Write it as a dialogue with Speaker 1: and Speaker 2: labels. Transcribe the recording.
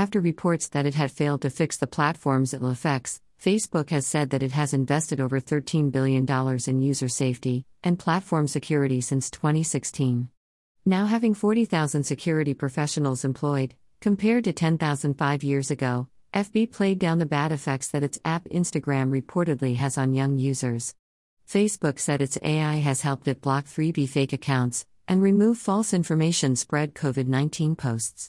Speaker 1: After reports that it had failed to fix the platform's ill effects, Facebook has said that it has invested over $13 billion in user safety and platform security since 2016. Now having 40,000 security professionals employed, compared to 10,000 five years ago, FB played down the bad effects that its app Instagram reportedly has on young users. Facebook said its AI has helped it block 3B fake accounts and remove false information spread COVID 19 posts.